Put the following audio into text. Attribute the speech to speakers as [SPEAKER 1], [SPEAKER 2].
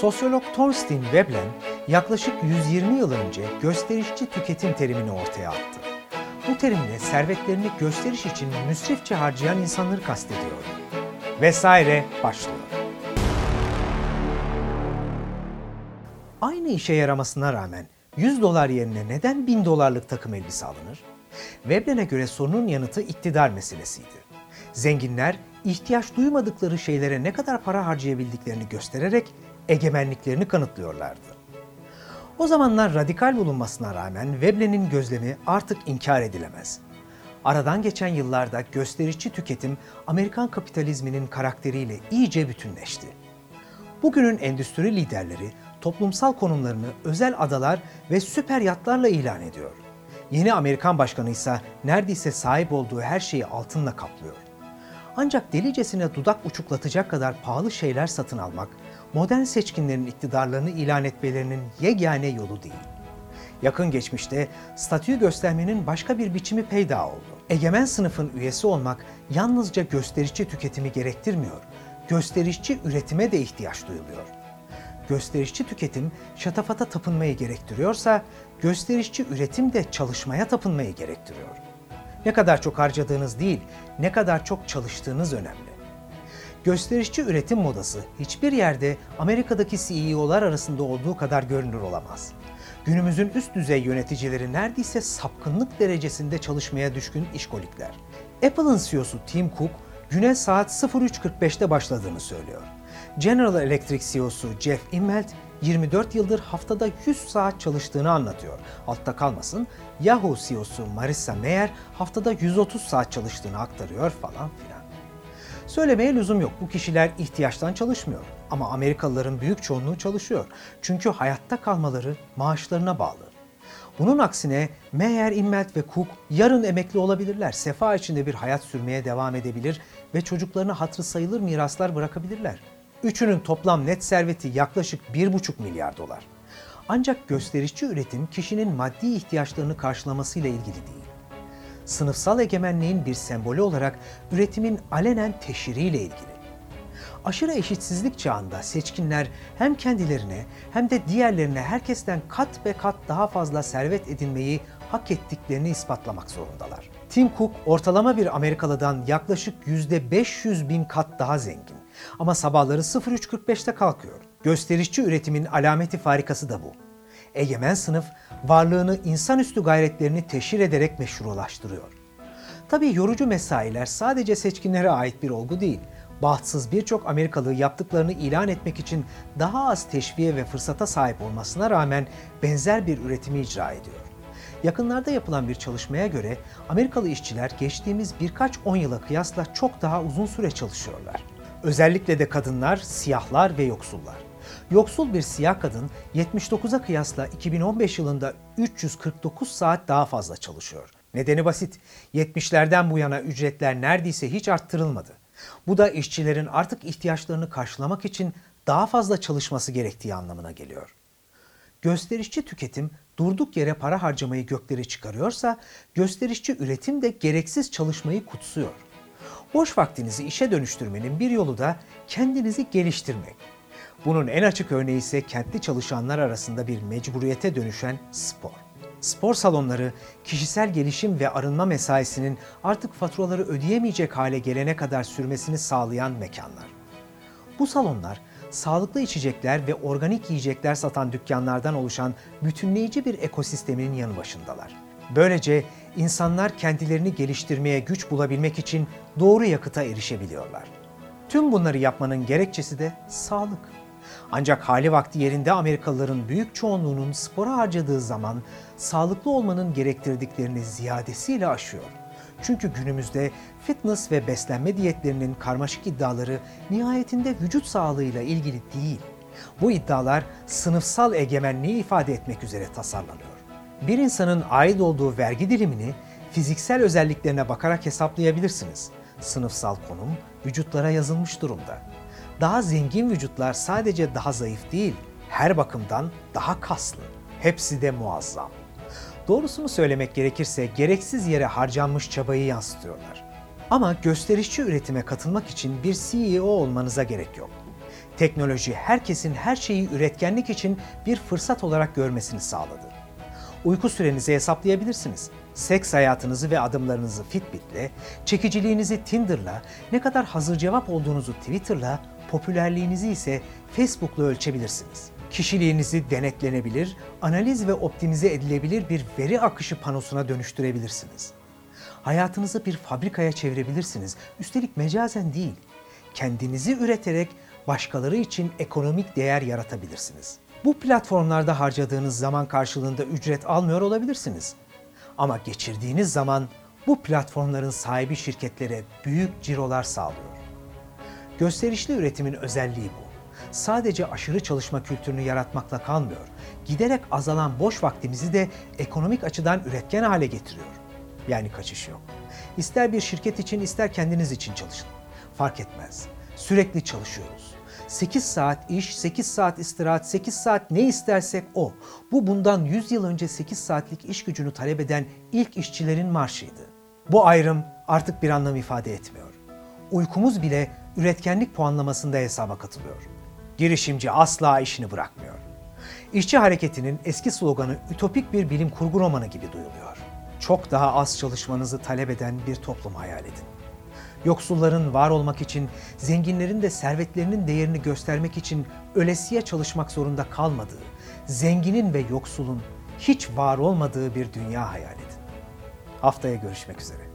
[SPEAKER 1] Sosyolog Thorstein Veblen yaklaşık 120 yıl önce gösterişçi tüketim terimini ortaya attı. Bu terimle servetlerini gösteriş için müsrifçe harcayan insanları kastediyor. Vesaire başlıyor. Aynı işe yaramasına rağmen 100 dolar yerine neden 1000 dolarlık takım elbise alınır? Veblen'e göre sorunun yanıtı iktidar meselesiydi. Zenginler ihtiyaç duymadıkları şeylere ne kadar para harcayabildiklerini göstererek egemenliklerini kanıtlıyorlardı. O zamanlar radikal bulunmasına rağmen Veblen'in gözlemi artık inkar edilemez. Aradan geçen yıllarda gösterişçi tüketim Amerikan kapitalizminin karakteriyle iyice bütünleşti. Bugünün endüstri liderleri toplumsal konumlarını özel adalar ve süper yatlarla ilan ediyor. Yeni Amerikan başkanı ise neredeyse sahip olduğu her şeyi altınla kaplıyor. Ancak delicesine dudak uçuklatacak kadar pahalı şeyler satın almak, modern seçkinlerin iktidarlarını ilan etmelerinin yegane yolu değil. Yakın geçmişte statü göstermenin başka bir biçimi peyda oldu. Egemen sınıfın üyesi olmak yalnızca gösterişçi tüketimi gerektirmiyor, gösterişçi üretime de ihtiyaç duyuluyor. Gösterişçi tüketim şatafata tapınmayı gerektiriyorsa, gösterişçi üretim de çalışmaya tapınmayı gerektiriyor. Ne kadar çok harcadığınız değil, ne kadar çok çalıştığınız önemli. Gösterişçi üretim modası hiçbir yerde Amerika'daki CEO'lar arasında olduğu kadar görünür olamaz. Günümüzün üst düzey yöneticileri neredeyse sapkınlık derecesinde çalışmaya düşkün işkolikler. Apple'ın CEO'su Tim Cook, güne saat 03.45'te başladığını söylüyor. General Electric CEO'su Jeff Immelt 24 yıldır haftada 100 saat çalıştığını anlatıyor. Altta kalmasın Yahoo CEO'su Marissa Mayer haftada 130 saat çalıştığını aktarıyor falan filan. Söylemeye lüzum yok. Bu kişiler ihtiyaçtan çalışmıyor. Ama Amerikalıların büyük çoğunluğu çalışıyor. Çünkü hayatta kalmaları maaşlarına bağlı. Bunun aksine Meyer, Immelt ve Cook yarın emekli olabilirler. Sefa içinde bir hayat sürmeye devam edebilir ve çocuklarına hatırı sayılır miraslar bırakabilirler. Üçünün toplam net serveti yaklaşık 1,5 milyar dolar. Ancak gösterişçi üretim kişinin maddi ihtiyaçlarını karşılamasıyla ilgili değil. Sınıfsal egemenliğin bir sembolü olarak üretimin alenen teşhiriyle ilgili. Aşırı eşitsizlik çağında seçkinler hem kendilerine hem de diğerlerine herkesten kat ve kat daha fazla servet edinmeyi hak ettiklerini ispatlamak zorundalar. Tim Cook ortalama bir Amerikalıdan yaklaşık %500 bin kat daha zengin. Ama sabahları 03.45'te kalkıyor. Gösterişçi üretimin alameti farikası da bu. Egemen sınıf varlığını insanüstü gayretlerini teşhir ederek meşrulaştırıyor. Tabii yorucu mesailer sadece seçkinlere ait bir olgu değil. Bahtsız birçok Amerikalı yaptıklarını ilan etmek için daha az teşviğe ve fırsata sahip olmasına rağmen benzer bir üretimi icra ediyor. Yakınlarda yapılan bir çalışmaya göre Amerikalı işçiler geçtiğimiz birkaç on yıla kıyasla çok daha uzun süre çalışıyorlar. Özellikle de kadınlar, siyahlar ve yoksullar. Yoksul bir siyah kadın 79'a kıyasla 2015 yılında 349 saat daha fazla çalışıyor. Nedeni basit. 70'lerden bu yana ücretler neredeyse hiç arttırılmadı. Bu da işçilerin artık ihtiyaçlarını karşılamak için daha fazla çalışması gerektiği anlamına geliyor. Gösterişçi tüketim durduk yere para harcamayı gökleri çıkarıyorsa, gösterişçi üretim de gereksiz çalışmayı kutsuyor. Boş vaktinizi işe dönüştürmenin bir yolu da kendinizi geliştirmek. Bunun en açık örneği ise kentli çalışanlar arasında bir mecburiyete dönüşen spor. Spor salonları kişisel gelişim ve arınma mesaisinin artık faturaları ödeyemeyecek hale gelene kadar sürmesini sağlayan mekanlar. Bu salonlar sağlıklı içecekler ve organik yiyecekler satan dükkanlardan oluşan bütünleyici bir ekosistemin yanı başındalar. Böylece insanlar kendilerini geliştirmeye güç bulabilmek için doğru yakıta erişebiliyorlar. Tüm bunları yapmanın gerekçesi de sağlık. Ancak hali vakti yerinde Amerikalıların büyük çoğunluğunun spora harcadığı zaman sağlıklı olmanın gerektirdiklerini ziyadesiyle aşıyor. Çünkü günümüzde fitness ve beslenme diyetlerinin karmaşık iddiaları nihayetinde vücut sağlığıyla ilgili değil. Bu iddialar sınıfsal egemenliği ifade etmek üzere tasarlanıyor bir insanın ait olduğu vergi dilimini fiziksel özelliklerine bakarak hesaplayabilirsiniz. Sınıfsal konum vücutlara yazılmış durumda. Daha zengin vücutlar sadece daha zayıf değil, her bakımdan daha kaslı. Hepsi de muazzam. Doğrusunu söylemek gerekirse gereksiz yere harcanmış çabayı yansıtıyorlar. Ama gösterişçi üretime katılmak için bir CEO olmanıza gerek yok. Teknoloji herkesin her şeyi üretkenlik için bir fırsat olarak görmesini sağladı. Uyku sürenizi hesaplayabilirsiniz. Seks hayatınızı ve adımlarınızı Fitbit'le, çekiciliğinizi Tinder'la, ne kadar hazır cevap olduğunuzu Twitter'la, popülerliğinizi ise Facebook'la ölçebilirsiniz. Kişiliğinizi denetlenebilir, analiz ve optimize edilebilir bir veri akışı panosuna dönüştürebilirsiniz. Hayatınızı bir fabrikaya çevirebilirsiniz. Üstelik mecazen değil. Kendinizi üreterek başkaları için ekonomik değer yaratabilirsiniz. Bu platformlarda harcadığınız zaman karşılığında ücret almıyor olabilirsiniz. Ama geçirdiğiniz zaman bu platformların sahibi şirketlere büyük cirolar sağlıyor. Gösterişli üretimin özelliği bu. Sadece aşırı çalışma kültürünü yaratmakla kalmıyor. Giderek azalan boş vaktimizi de ekonomik açıdan üretken hale getiriyor. Yani kaçış yok. İster bir şirket için ister kendiniz için çalışın. Fark etmez. Sürekli çalışıyoruz. 8 saat iş, 8 saat istirahat, 8 saat ne istersek o. Bu bundan 100 yıl önce 8 saatlik iş gücünü talep eden ilk işçilerin marşıydı. Bu ayrım artık bir anlam ifade etmiyor. Uykumuz bile üretkenlik puanlamasında hesaba katılıyor. Girişimci asla işini bırakmıyor. İşçi hareketinin eski sloganı ütopik bir bilim kurgu romanı gibi duyuluyor. Çok daha az çalışmanızı talep eden bir toplum hayal edin. Yoksulların var olmak için, zenginlerin de servetlerinin değerini göstermek için ölesiye çalışmak zorunda kalmadığı, zenginin ve yoksulun hiç var olmadığı bir dünya hayal edin. Haftaya görüşmek üzere.